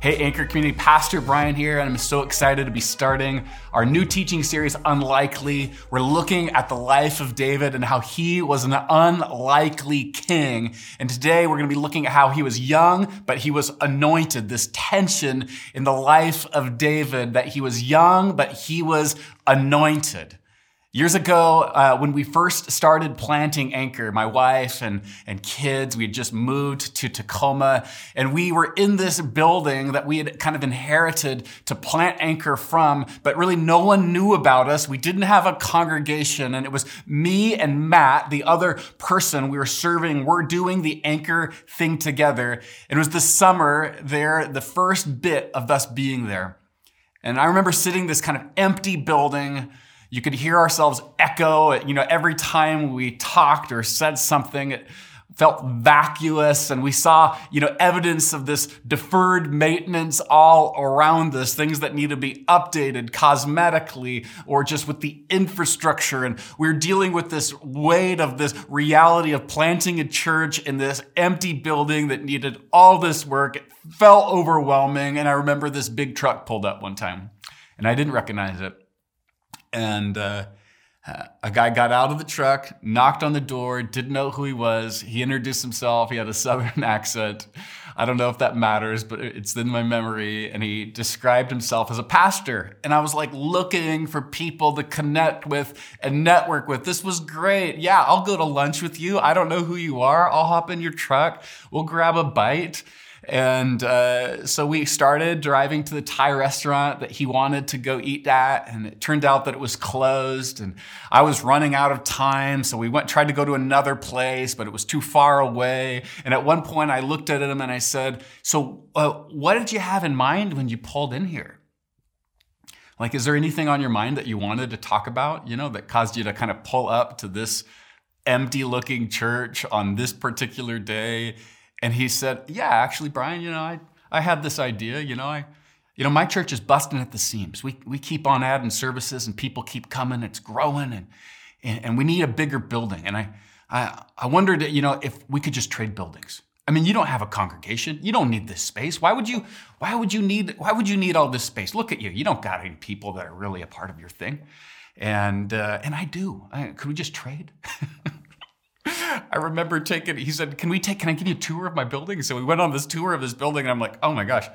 Hey, Anchor Community, Pastor Brian here, and I'm so excited to be starting our new teaching series, Unlikely. We're looking at the life of David and how he was an unlikely king. And today we're going to be looking at how he was young, but he was anointed. This tension in the life of David that he was young, but he was anointed. Years ago, uh, when we first started planting Anchor, my wife and, and kids, we had just moved to Tacoma, and we were in this building that we had kind of inherited to plant Anchor from, but really no one knew about us. We didn't have a congregation, and it was me and Matt, the other person we were serving. We're doing the Anchor thing together. It was the summer there, the first bit of us being there. And I remember sitting this kind of empty building you could hear ourselves echo, you know, every time we talked or said something, it felt vacuous and we saw, you know, evidence of this deferred maintenance all around us, things that need to be updated cosmetically or just with the infrastructure. And we we're dealing with this weight of this reality of planting a church in this empty building that needed all this work. It felt overwhelming. And I remember this big truck pulled up one time and I didn't recognize it and uh, a guy got out of the truck, knocked on the door, didn't know who he was. He introduced himself. He had a southern accent. I don't know if that matters, but it's in my memory. And he described himself as a pastor. And I was like looking for people to connect with and network with. This was great. Yeah, I'll go to lunch with you. I don't know who you are. I'll hop in your truck. We'll grab a bite. And uh, so we started driving to the Thai restaurant that he wanted to go eat at, and it turned out that it was closed. And I was running out of time, so we went tried to go to another place, but it was too far away. And at one point, I looked at him and I said, "So, uh, what did you have in mind when you pulled in here? Like, is there anything on your mind that you wanted to talk about? You know, that caused you to kind of pull up to this empty-looking church on this particular day?" And he said, Yeah, actually, Brian, you know, I, I had this idea, you know, I, you know, my church is busting at the seams. We, we keep on adding services and people keep coming, it's growing, and, and, and we need a bigger building. And I, I, I wondered, you know, if we could just trade buildings. I mean, you don't have a congregation. You don't need this space. Why would you? Why would you need? Why would you need all this space? Look at you. You don't got any people that are really a part of your thing, and uh, and I do. I, could we just trade? I remember taking, he said, Can we take, can I give you a tour of my building? So we went on this tour of this building, and I'm like, Oh my gosh.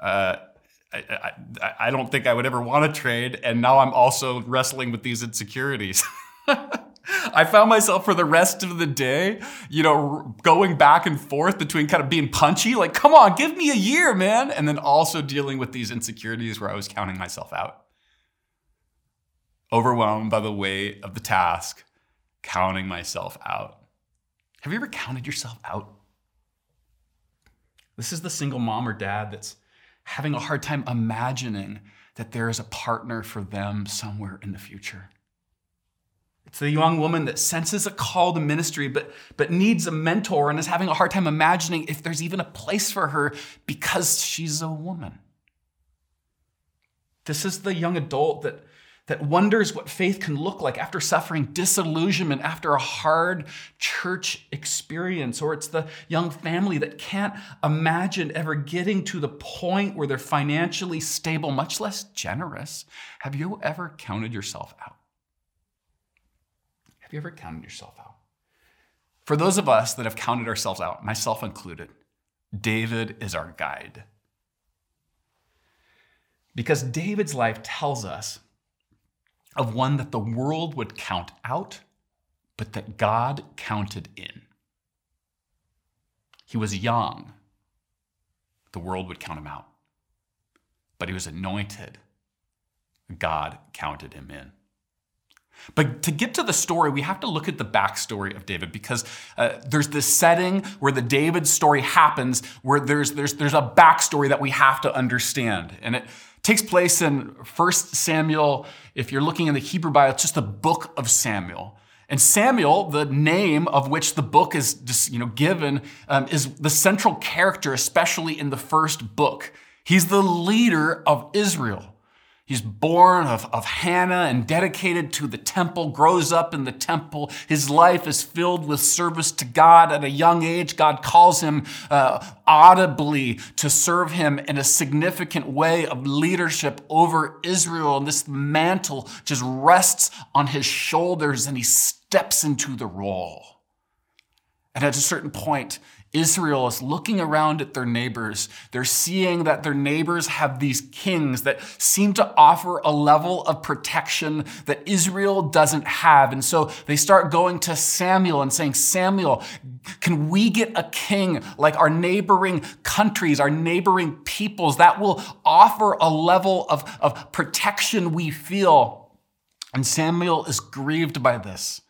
Uh, I, I, I, don't think I would ever want to trade. And now I'm also wrestling with these insecurities. I found myself for the rest of the day, you know, going back and forth between kind of being punchy, like, come on, give me a year, man. And then also dealing with these insecurities where I was counting myself out. Overwhelmed by the weight of the task, counting myself out. Have you ever counted yourself out? This is the single mom or dad that's having a hard time imagining that there is a partner for them somewhere in the future. It's the young woman that senses a call to ministry, but, but needs a mentor and is having a hard time imagining if there's even a place for her because she's a woman. This is the young adult that that wonders what faith can look like after suffering disillusionment after a hard church experience. Or it's the young family that can't imagine ever getting to the point where they're financially stable, much less generous. Have you ever counted yourself out? Have you ever counted yourself out? For those of us that have counted ourselves out, myself included, David is our guide. Because David's life tells us of one that the world would count out, but that God counted in. He was young. The world would count him out. But he was anointed. God counted him in. But to get to the story, we have to look at the backstory of David because uh, there's this setting where the David story happens, where there's, there's, there's a backstory that we have to understand. And it takes place in 1 Samuel. If you're looking in the Hebrew Bible, it's just the book of Samuel. And Samuel, the name of which the book is you know, given, um, is the central character, especially in the first book. He's the leader of Israel. He's born of, of Hannah and dedicated to the temple, grows up in the temple. His life is filled with service to God. At a young age, God calls him uh, audibly to serve him in a significant way of leadership over Israel. And this mantle just rests on his shoulders and he steps into the role. And at a certain point, Israel is looking around at their neighbors. They're seeing that their neighbors have these kings that seem to offer a level of protection that Israel doesn't have. And so they start going to Samuel and saying, Samuel, can we get a king like our neighboring countries, our neighboring peoples that will offer a level of, of protection we feel? And Samuel is grieved by this.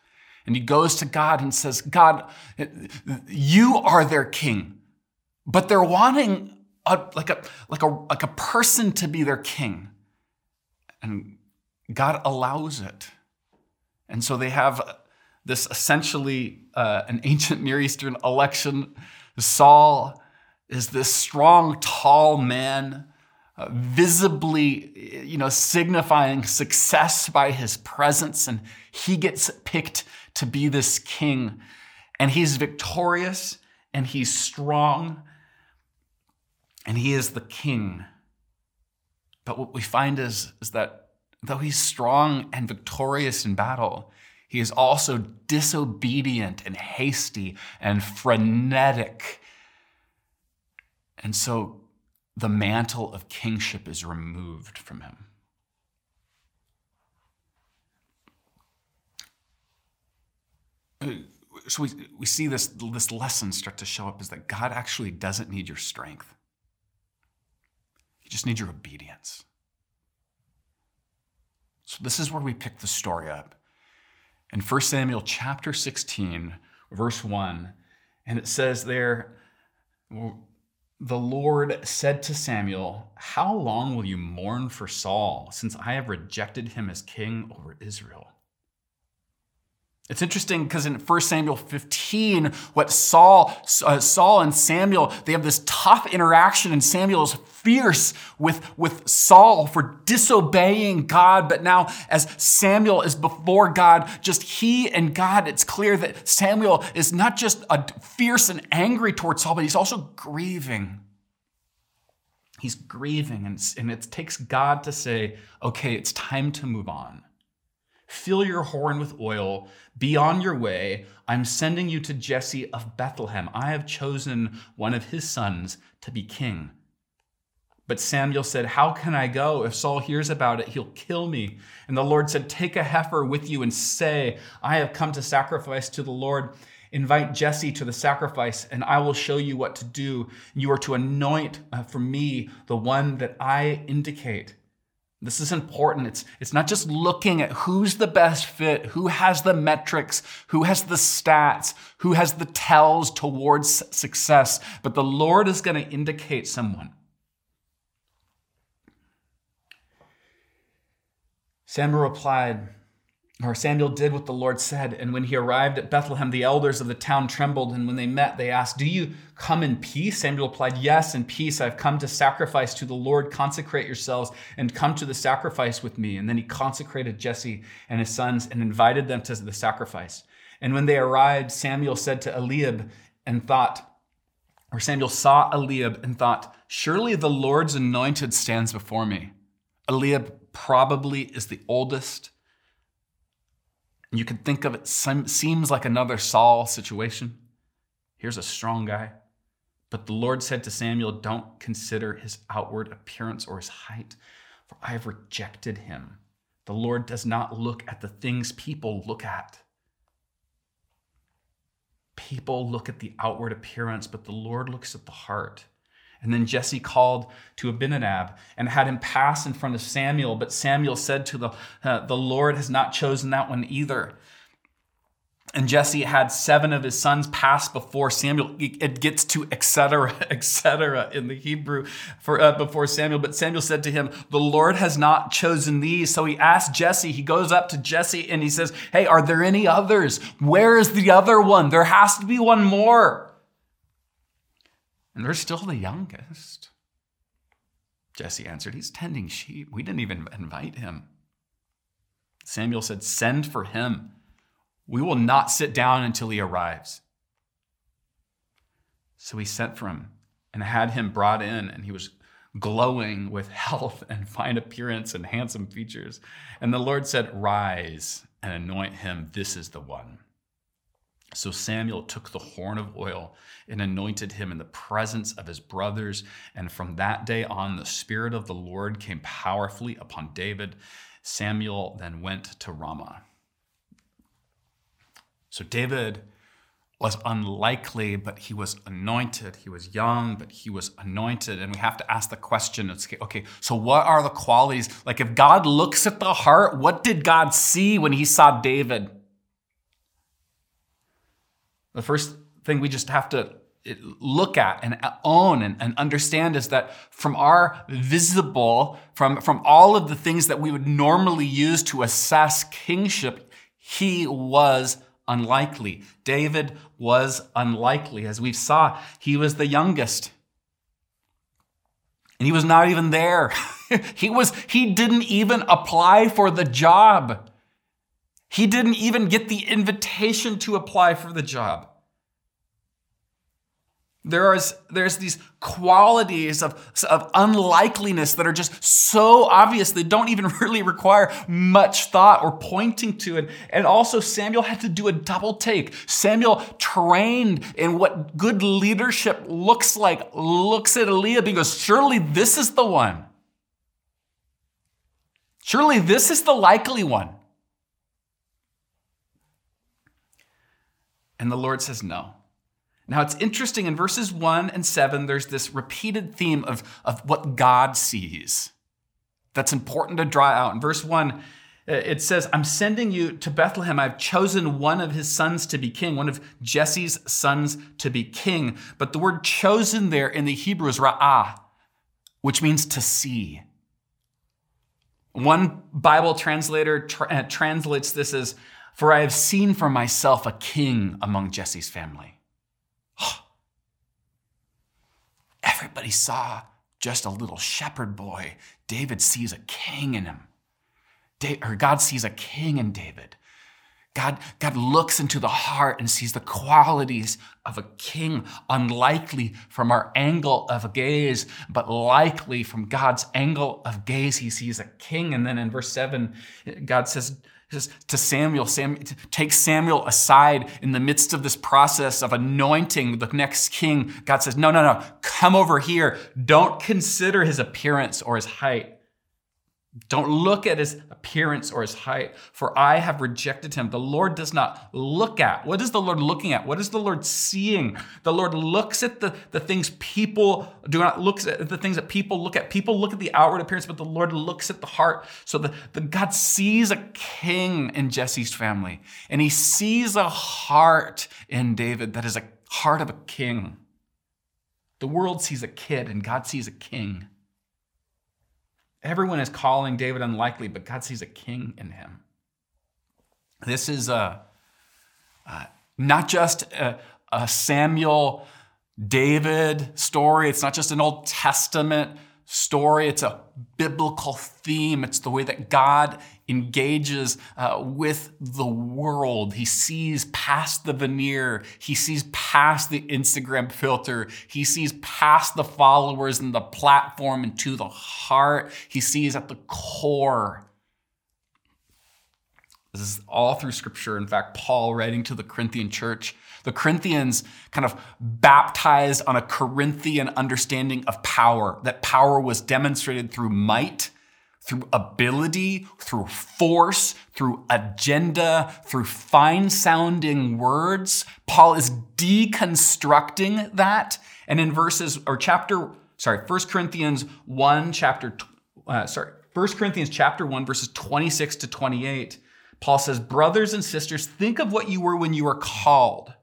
And he goes to God and says, God, you are their king. But they're wanting a, like, a, like, a, like a person to be their king. And God allows it. And so they have this essentially uh, an ancient Near Eastern election. Saul is this strong, tall man, uh, visibly, you know, signifying success by his presence, and he gets picked to be this king. And he's victorious and he's strong and he is the king. But what we find is, is that though he's strong and victorious in battle, he is also disobedient and hasty and frenetic. And so the mantle of kingship is removed from him. so we, we see this, this lesson start to show up is that God actually doesn't need your strength. He just needs your obedience. So this is where we pick the story up. In 1 Samuel chapter 16, verse 1, and it says there, the Lord said to Samuel, How long will you mourn for Saul, since I have rejected him as king over Israel? It's interesting because in 1 Samuel 15, what Saul, uh, Saul and Samuel, they have this tough interaction, and Samuel is fierce with, with Saul for disobeying God. But now, as Samuel is before God, just he and God, it's clear that Samuel is not just a fierce and angry towards Saul, but he's also grieving. He's grieving, and, and it takes God to say, okay, it's time to move on. Fill your horn with oil. Be on your way. I'm sending you to Jesse of Bethlehem. I have chosen one of his sons to be king. But Samuel said, How can I go? If Saul hears about it, he'll kill me. And the Lord said, Take a heifer with you and say, I have come to sacrifice to the Lord. Invite Jesse to the sacrifice, and I will show you what to do. You are to anoint uh, for me the one that I indicate. This is important. It's, it's not just looking at who's the best fit, who has the metrics, who has the stats, who has the tells towards success, but the Lord is going to indicate someone. Samuel replied, or Samuel did what the Lord said. And when he arrived at Bethlehem, the elders of the town trembled. And when they met, they asked, Do you come in peace? Samuel replied, Yes, in peace. I've come to sacrifice to the Lord. Consecrate yourselves and come to the sacrifice with me. And then he consecrated Jesse and his sons and invited them to the sacrifice. And when they arrived, Samuel said to Eliab and thought, or Samuel saw Eliab and thought, Surely the Lord's anointed stands before me. Eliab probably is the oldest you could think of it seems like another Saul situation. Here's a strong guy. But the Lord said to Samuel, Don't consider his outward appearance or his height, for I have rejected him. The Lord does not look at the things people look at. People look at the outward appearance, but the Lord looks at the heart. And then Jesse called to Abinadab and had him pass in front of Samuel. But Samuel said to the, uh, the Lord has not chosen that one either. And Jesse had seven of his sons pass before Samuel. It gets to etc. etc. in the Hebrew for uh, before Samuel. But Samuel said to him, "The Lord has not chosen these." So he asked Jesse. He goes up to Jesse and he says, "Hey, are there any others? Where is the other one? There has to be one more." And they're still the youngest. Jesse answered, He's tending sheep. We didn't even invite him. Samuel said, Send for him. We will not sit down until he arrives. So he sent for him and had him brought in, and he was glowing with health and fine appearance and handsome features. And the Lord said, Rise and anoint him. This is the one. So Samuel took the horn of oil and anointed him in the presence of his brothers. And from that day on, the Spirit of the Lord came powerfully upon David. Samuel then went to Ramah. So David was unlikely, but he was anointed. He was young, but he was anointed. And we have to ask the question okay, so what are the qualities? Like, if God looks at the heart, what did God see when he saw David? The first thing we just have to eh, look at and eh, own and, and, understand is that from our visible, from, from all of the things that we would normally use to assess kingship, he was unlikely. David was unlikely. As we saw, he was the youngest. And he was not even there. he was he didn't even apply for the job. He didn't even get the invitation to apply for the job. There is, there's these qualities of, of unlikeliness that are just so obvious they don't even really require much thought or pointing to it. And also, Samuel had to do a double take. Samuel trained in what good leadership looks like, looks at Eliab and goes, Surely this is the one. Surely this is the likely one. And the Lord says, No. Now it's interesting in verses 1 and 7, there's this repeated theme of, of what God sees. That's important to draw out. In verse 1, it says, I'm sending you to Bethlehem. I've chosen one of his sons to be king, one of Jesse's sons to be king. But the word chosen there in the Hebrew is ra'ah, which means to see. One Bible translator tra- uh, translates this as for I have seen for myself a king among Jesse's family. Everybody saw just a little shepherd boy. David sees a king in him. or God sees a king in David. God, God looks into the heart and sees the qualities of a king, unlikely from our angle of gaze, but likely from God's angle of gaze. He sees a king. And then in verse 7, God says, says to Samuel, Sam, take Samuel aside in the midst of this process of anointing the next king. God says, no, no, no, come over here. Don't consider his appearance or his height. Don't look at his appearance or his height, for I have rejected him. The Lord does not look at. What is the Lord looking at? What is the Lord seeing? The Lord looks at the, the things people do not look at the things that people look at. People look at the outward appearance, but the Lord looks at the heart. So the, the God sees a king in Jesse's family, and he sees a heart in David that is a heart of a king. The world sees a kid, and God sees a king. Everyone is calling David unlikely, but God sees a king in him. This is a, uh, not just a, a Samuel David story, it's not just an Old Testament story, it's a biblical theme. It's the way that God engages uh, with the world. He sees past the veneer, he sees past the Instagram filter, he sees past the followers and the platform into the heart. He sees at the core. This is all through scripture. In fact, Paul writing to the Corinthian church the Corinthians kind of baptized on a Corinthian understanding of power, that power was demonstrated through might, through ability, through force, through agenda, through fine sounding words. Paul is deconstructing that. And in verses or chapter, sorry, 1 Corinthians 1, chapter, uh, sorry, 1 Corinthians chapter 1, verses 26 to 28, Paul says, Brothers and sisters, think of what you were when you were called.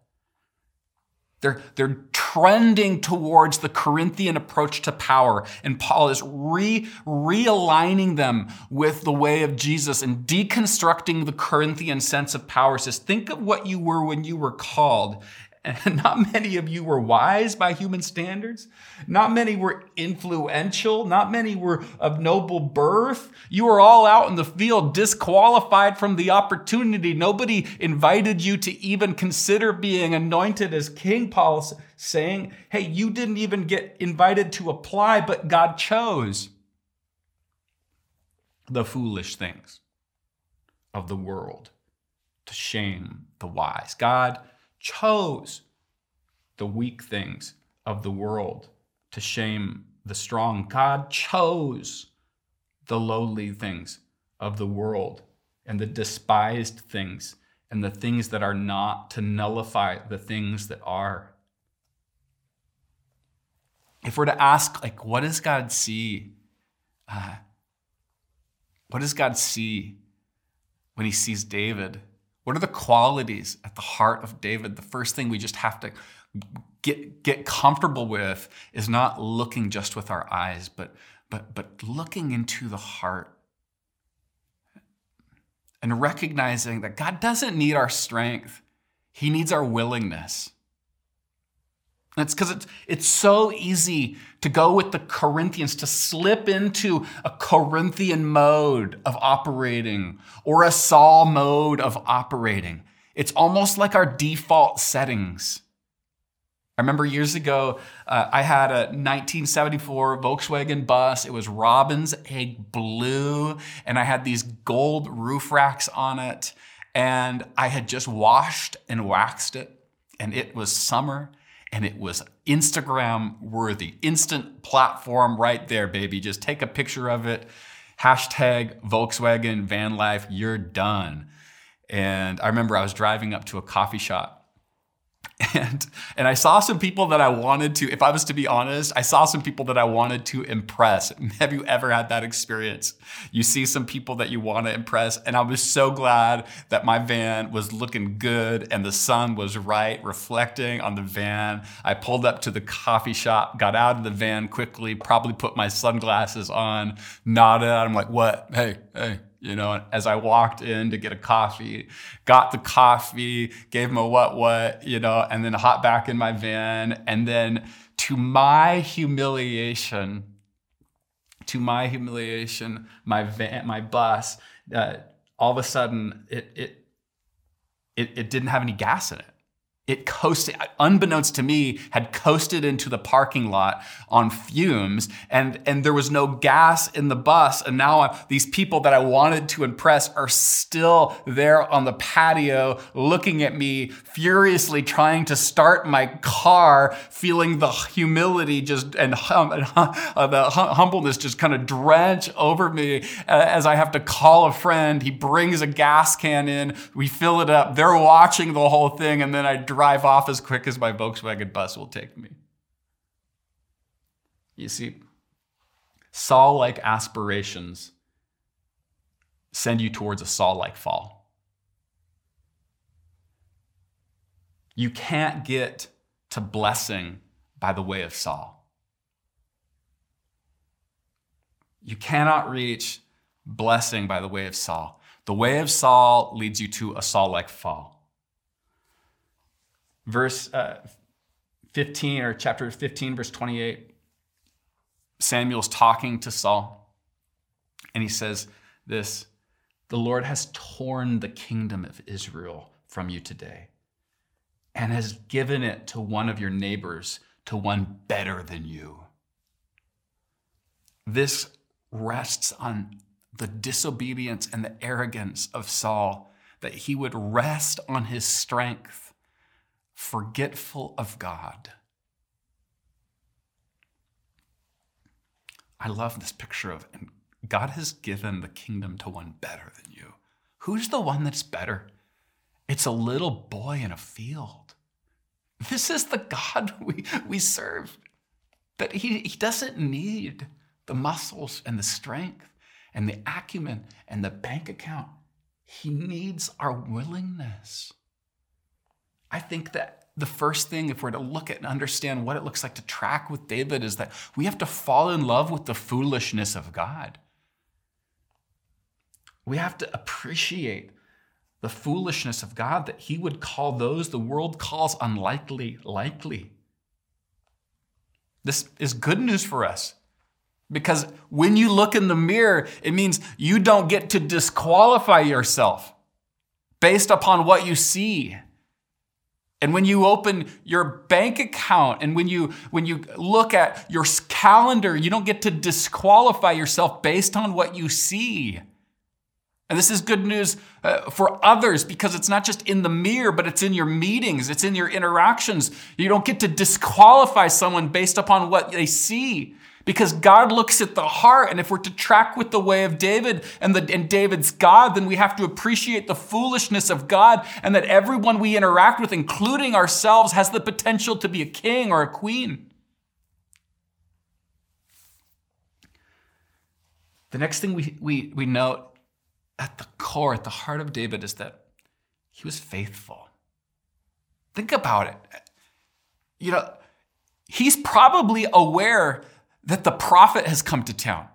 They're, they're trending towards the Corinthian approach to power. And Paul is re, realigning them with the way of Jesus and deconstructing the Corinthian sense of power. He says, think of what you were when you were called. Not many of you were wise by human standards. Not many were influential. Not many were of noble birth. You were all out in the field, disqualified from the opportunity. Nobody invited you to even consider being anointed as king, Paul's saying. Hey, you didn't even get invited to apply, but God chose the foolish things of the world to shame the wise. God chose the weak things of the world to shame the strong. God chose the lowly things of the world and the despised things and the things that are not to nullify the things that are. If we're to ask, like, what does God see? Uh, what does God see when he sees David? What are the qualities at the heart of David? The first thing we just have to get, get comfortable with is not looking just with our eyes, but, but, but looking into the heart and recognizing that God doesn't need our strength, He needs our willingness. It's because it's, it's so easy to go with the Corinthians, to slip into a Corinthian mode of operating or a Saul mode of operating. It's almost like our default settings. I remember years ago, uh, I had a 1974 Volkswagen bus. It was Robin's Egg Blue, and I had these gold roof racks on it. And I had just washed and waxed it, and it was summer and it was Instagram worthy. Instant platform right there, baby. Just take a picture of it. Hashtag Volkswagen van life, you're done. And I remember I was driving up to a coffee shop and and I saw some people that I wanted to if I was to be honest I saw some people that I wanted to impress. Have you ever had that experience? You see some people that you want to impress and I was so glad that my van was looking good and the sun was right reflecting on the van. I pulled up to the coffee shop got out of the van quickly probably put my sunglasses on nodded I'm like what? Hey hey you know, as I walked in to get a coffee, got the coffee, gave him a what what, you know, and then hopped back in my van. And then to my humiliation, to my humiliation, my van, my bus, uh, all of a sudden it, it, it, it didn't have any gas in it it coasted, unbeknownst to me, had coasted into the parking lot on fumes, and and there was no gas in the bus. And now I'm, these people that I wanted to impress are still there on the patio, looking at me furiously, trying to start my car, feeling the humility just and, hum, and uh, the hum, humbleness just kind of drench over me uh, as I have to call a friend. He brings a gas can in, we fill it up. They're watching the whole thing, and then I drive off as quick as my Volkswagen bus will take me. You see, Saul like aspirations send you towards a Saul like fall. You can't get to blessing by the way of Saul. You cannot reach blessing by the way of Saul. The way of Saul leads you to a Saul like fall verse uh, 15 or chapter 15, verse 28, Samuel's talking to Saul, and he says this The Lord has torn the kingdom of Israel from you today and has given it to one of your neighbors, to one better than you. This rests on the disobedience and the arrogance of Saul, that he would rest on his strength forgetful of God. I love this picture of, and God has given the kingdom to one better than you. Who's the one that's better? It's a little boy in a field. This is the God we, we serve. That he, he doesn't need the muscles and the strength and the acumen and the bank account. He needs our willingness. I think that the first thing, if we're to look at and understand what it looks like to track with David, is that we have to fall in love with the foolishness of God. We have to appreciate the foolishness of God that he would call those the world calls unlikely likely. This is good news for us because when you look in the mirror, it means you don't get to disqualify yourself based upon what you see. And when you open your bank account and when you when you look at your calendar, you don't get to disqualify yourself based on what you see. And this is good news uh, for others because it's not just in the mirror, but it's in your meetings, it's in your interactions. You don't get to disqualify someone based upon what they see because God looks at the heart. And if we're to track with the way of David and, the, and David's God, then we have to appreciate the foolishness of God and that everyone we interact with, including ourselves, has the potential to be a king or a queen. The next thing we, we, we note at the core, at the heart of David, is that he was faithful. Think about it. You know, he's probably aware that the prophet has come to town.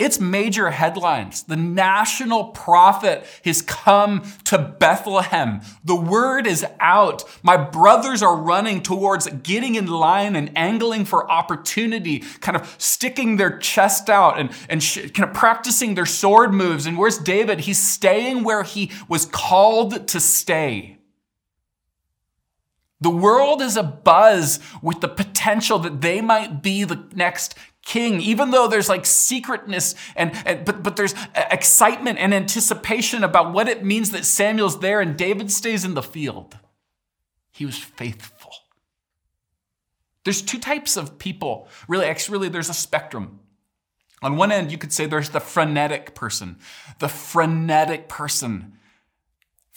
It's major headlines. The national prophet has come to Bethlehem. The word is out. My brothers are running towards getting in line and angling for opportunity, kind of sticking their chest out and, and sh- kind of practicing their sword moves. And where's David? He's staying where he was called to stay. The world is abuzz with the potential that they might be the next king, even though there's like secretness and, and, but, but there's uh, excitement and anticipation about what it means that Samuel's there and David stays in the field. He was faithful. There's two types of people. Really, actually, really, there's a spectrum. On one end, you could say there's the frenetic person. The frenetic person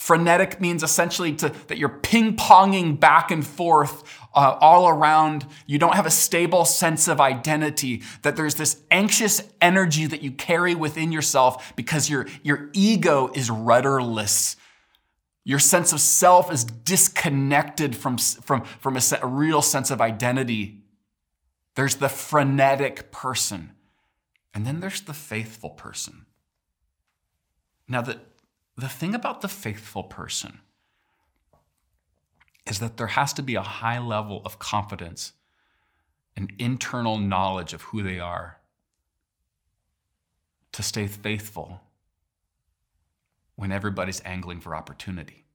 Frenetic means essentially to, that you're ping ponging back and forth uh, all around. You don't have a stable sense of identity, that there's this anxious energy that you carry within yourself because your, your ego is rudderless. Your sense of self is disconnected from, from, from a, a real sense of identity. There's the frenetic person. And then there's the faithful person. Now, the, the thing about the faithful person is that there has to be a high level of confidence and internal knowledge of who they are to stay faithful when everybody's angling for opportunity.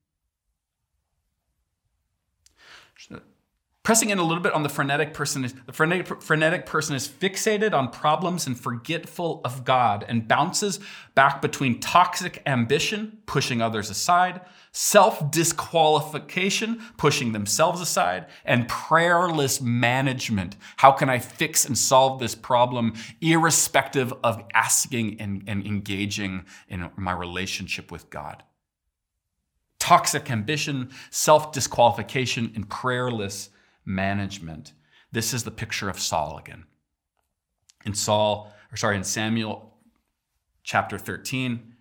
Pressing in a little bit on the frenetic person, the frenetic, frenetic person is fixated on problems and forgetful of God and bounces back between toxic ambition, pushing others aside, self disqualification, pushing themselves aside, and prayerless management. How can I fix and solve this problem, irrespective of asking and, and engaging in my relationship with God? Toxic ambition, self disqualification, and prayerless management. This is the picture of Saul again. In Saul, or sorry, in Samuel chapter 13,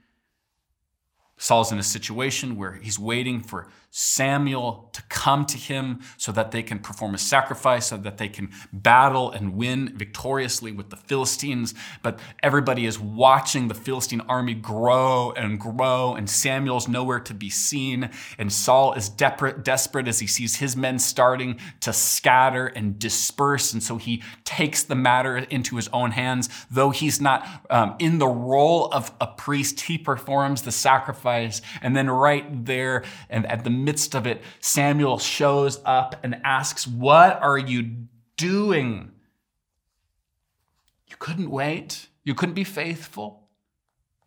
Saul's in a situation where he's waiting for Samuel to come to him so that they can perform a sacrifice, so that they can battle and win victoriously with the Philistines. But everybody is watching the Philistine army grow and grow, and Samuel's nowhere to be seen. And Saul is desperate as he sees his men starting to scatter and disperse. And so he takes the matter into his own hands. Though he's not um, in the role of a priest, he performs the sacrifice. And then right there, and at the midst of it, Samuel shows up and asks, What are you doing? You couldn't wait. You couldn't be faithful.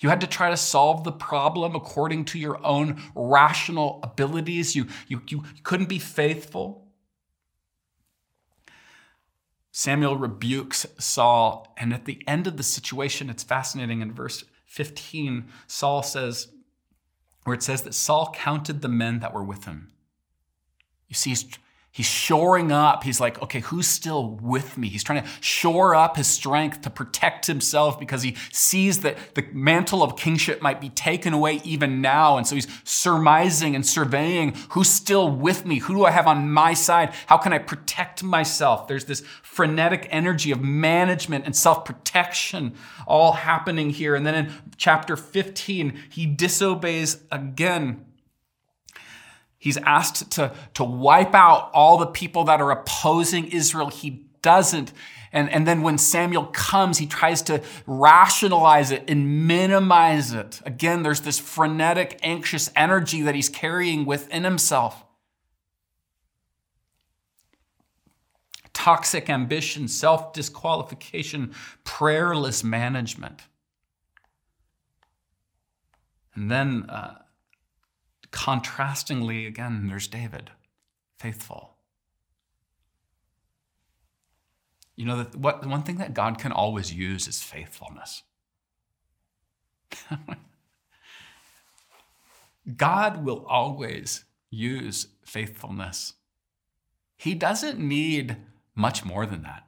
You had to try to solve the problem according to your own rational abilities. You, you, you couldn't be faithful. Samuel rebukes Saul, and at the end of the situation, it's fascinating. In verse 15, Saul says, where it says that Saul counted the men that were with him. You see, he's, he's shoring up. He's like, okay, who's still with me? He's trying to shore up his strength to protect himself because he sees that the mantle of kingship might be taken away even now. And so he's surmising and surveying who's still with me? Who do I have on my side? How can I protect myself? There's this frenetic energy of management and self protection all happening here. And then in chapter 15, he disobeys again He's asked to, to wipe out all the people that are opposing Israel. He doesn't. And, and then when Samuel comes, he tries to rationalize it and minimize it. Again, there's this frenetic, anxious energy that he's carrying within himself. Toxic ambition, self disqualification, prayerless management. And then uh, Contrastingly, again, there's David, faithful. You know, that what, one thing that God can always use is faithfulness. God will always use faithfulness. He doesn't need much more than that.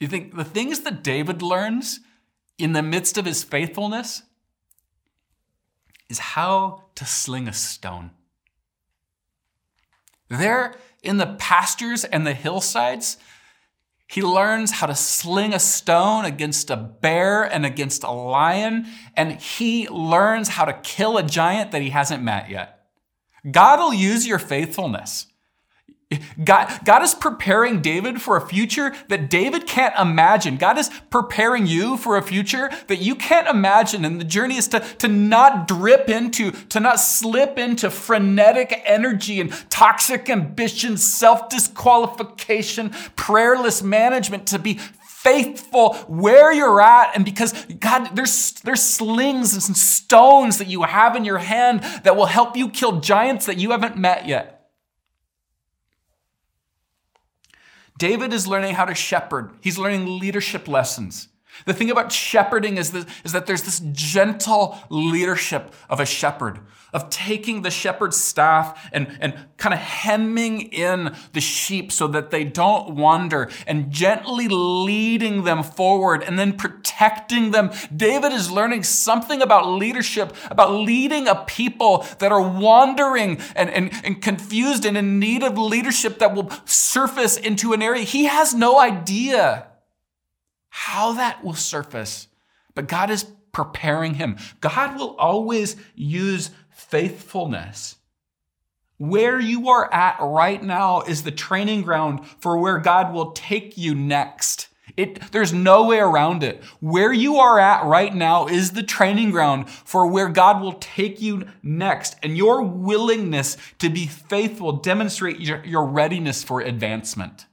You think the things that David learns in the midst of his faithfulness is how to sling a stone. There in the pastures and the hillsides, he learns how to sling a stone against a bear and against a lion, and he learns how to kill a giant that he hasn't met yet. God will use your faithfulness. God, God is preparing David for a future that David can't imagine. God is preparing you for a future that you can't imagine. And the journey is to, to not drip into, to not slip into frenetic energy and toxic ambition, self disqualification, prayerless management, to be faithful where you're at. And because God, there's, there's slings and stones that you have in your hand that will help you kill giants that you haven't met yet. David is learning how to shepherd. He's learning leadership lessons. The thing about shepherding is, that is that there's this gentle leadership of a shepherd, of taking the shepherd's staff and, and kind of hemming in the sheep so that they don't wander and gently leading them forward and then protecting them. David is learning something about leadership, about leading a people that are wandering and, and, and confused and in need of leadership that will surface into an area he has no idea how that will surface, but God is preparing him. God will always use faithfulness. Where you are at right now is the training ground for where God will take you next. It, there's no way around it. Where you are at right now is the training ground for where God will take you next. And your willingness to be faithful demonstrate your, your readiness for advancement.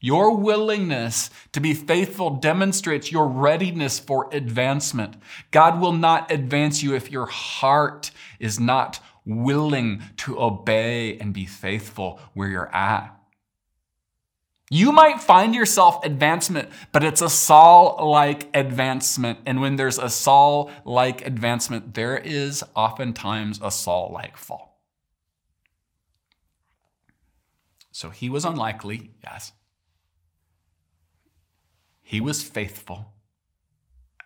Your willingness to be faithful demonstrates your readiness for advancement. God will not advance you if your heart is not willing to obey and be faithful where you're at. You might find yourself advancement, but it's a Saul like advancement. And when there's a Saul like advancement, there is oftentimes a Saul like fall. So he was unlikely, yes. He was faithful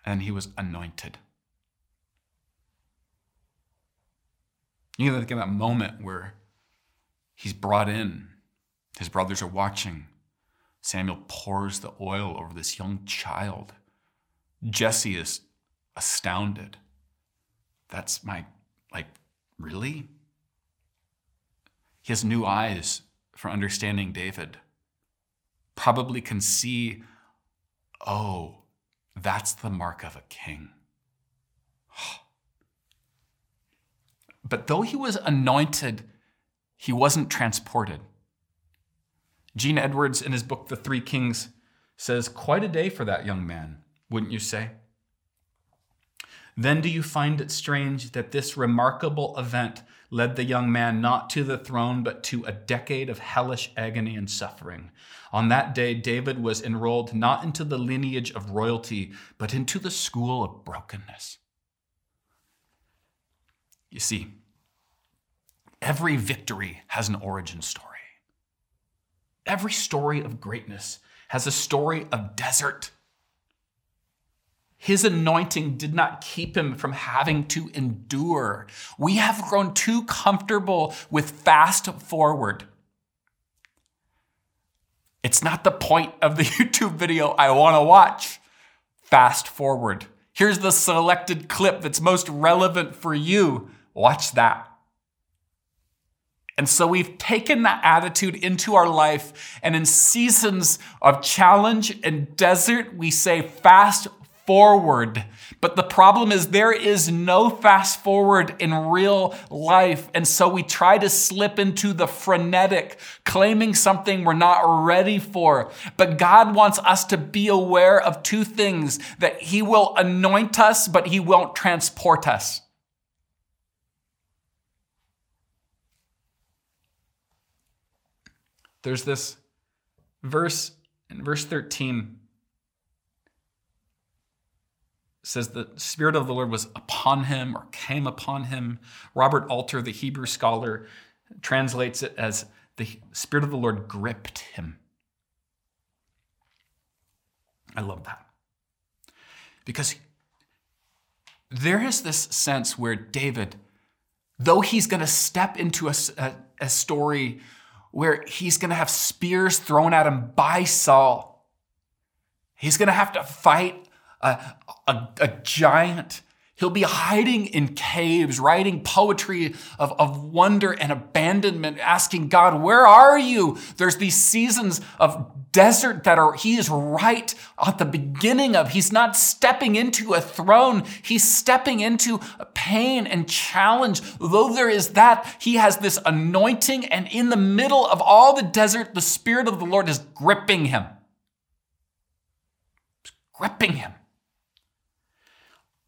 and he was anointed. You know, think of that moment where he's brought in, his brothers are watching. Samuel pours the oil over this young child. Jesse is astounded. That's my, like, really? He has new eyes for understanding David. Probably can see Oh, that's the mark of a king. But though he was anointed, he wasn't transported. Gene Edwards, in his book, The Three Kings, says, Quite a day for that young man, wouldn't you say? Then do you find it strange that this remarkable event led the young man not to the throne, but to a decade of hellish agony and suffering. On that day, David was enrolled not into the lineage of royalty, but into the school of brokenness. You see, every victory has an origin story. Every story of greatness has a story of desert his anointing did not keep him from having to endure. We have grown too comfortable with fast forward. It's not the point of the YouTube video I want to watch. Fast forward. Here's the selected clip that's most relevant for you. Watch that. And so we've taken that attitude into our life. And in seasons of challenge and desert, we say fast forward. But the problem is there is no fast forward in real life. And so we try to slip into the frenetic, claiming something we're not ready for. But God wants us to be aware of two things that He will anoint us, but He won't transport us. There's this verse in verse 13 says the spirit of the lord was upon him or came upon him robert alter the hebrew scholar translates it as the spirit of the lord gripped him i love that because there is this sense where david though he's going to step into a, a, a story where he's going to have spears thrown at him by Saul. He's going to have to fight a, a, a, giant. He'll be hiding in caves, writing poetry of, of wonder and abandonment, asking God, Where are you? There's these seasons of desert that are, he is right at the beginning of. He's not stepping into a throne. He's stepping into pain and challenge. Though there is that, he has this anointing. And in the middle of all the desert, the Spirit of the Lord is gripping him. It's gripping him.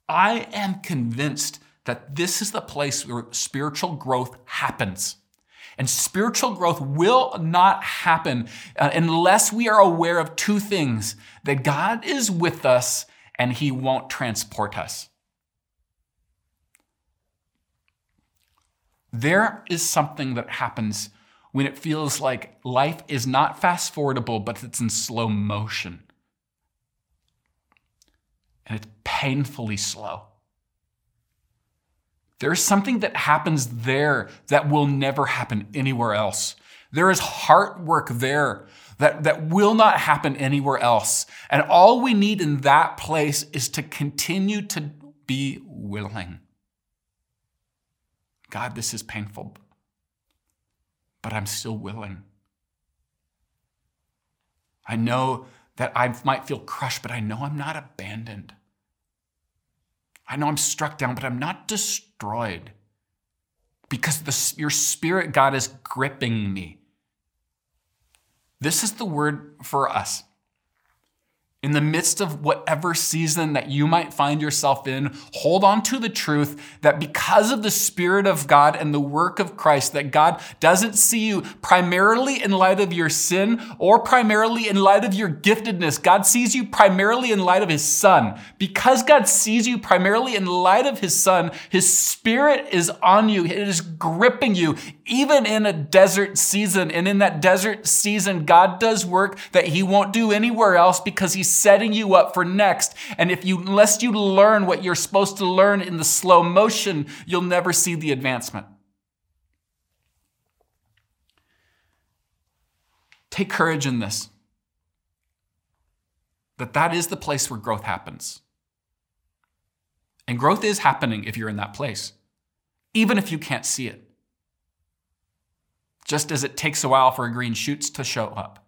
I am convinced that this is the place where spiritual growth happens. And spiritual growth will not happen uh, unless we are aware of two things that God is with us and he won't transport us. There is something that happens when it feels like life is not fast forwardable, but it's in slow motion. And it's painfully slow. There's something that happens there that will never happen anywhere else. There is heart work there that, that will not happen anywhere else. And all we need in that place is to continue to be willing. God, this is painful, but I'm still willing. I know that I might feel crushed, but I know I'm not abandoned. I know I'm struck down, but I'm not destroyed because the, your spirit, God, is gripping me. This is the word for us in the midst of whatever season that you might find yourself in, hold on to the truth that because of the Spirit of God and the work of Christ, that God doesn't see you primarily in light of your sin or primarily in light of your giftedness. God sees you primarily in light of His Son. Because God sees you primarily in light of His Son, His Spirit is on you. It is gripping you, even in a desert season. And in that desert season, God does work that He won't do anywhere else because He's setting you up for next. And if you, unless you learn what you're supposed to learn in the slow motion, you'll never see the advancement. Take courage in this. That that is the place where growth happens. And growth is happening if you're in that place, even if you can't see it. Just as it takes a while for green shoots to show up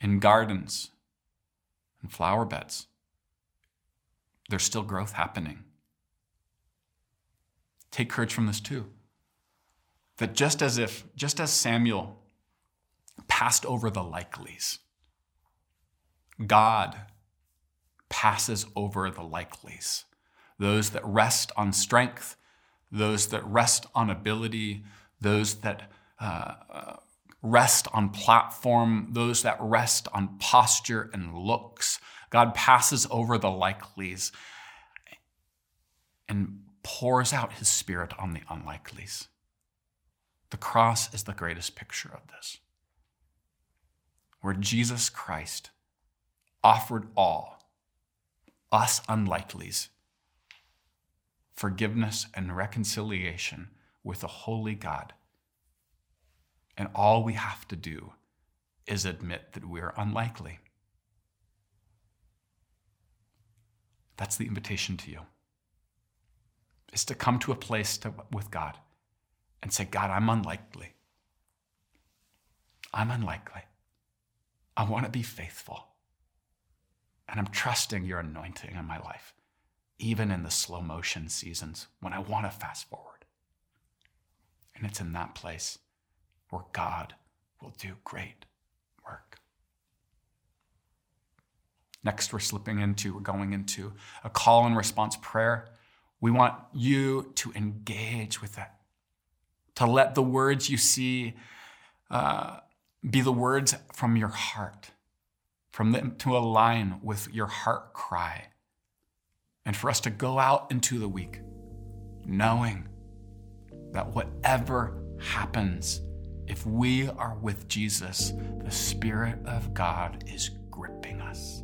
in gardens and flower beds. There's still growth happening. Take courage from this too. That just as if, just as Samuel passed over the likelies, God passes over the likelies. Those that rest on strength, those that rest on ability, those that uh, uh, rest on platform, those that rest on posture and looks. God passes over the likelies and pours out his spirit on the unlikelies. The cross is the greatest picture of this, where Jesus Christ offered all, us unlikelies, forgiveness and reconciliation with a holy God and all we have to do is admit that we're unlikely. That's the invitation to you. is to come to a place to, with God and say, God, I'm unlikely. I'm unlikely. I want to be faithful. And I'm trusting your anointing in my life, even in the slow motion seasons when I want to fast forward. And it's in that place where God will do great work. Next, we're slipping into, we're going into a call and response prayer. We want you to engage with that, to let the words you see uh, be the words from your heart, from them to align with your heart cry, and for us to go out into the week knowing that whatever happens, if we are with Jesus, the Spirit of God is gripping us.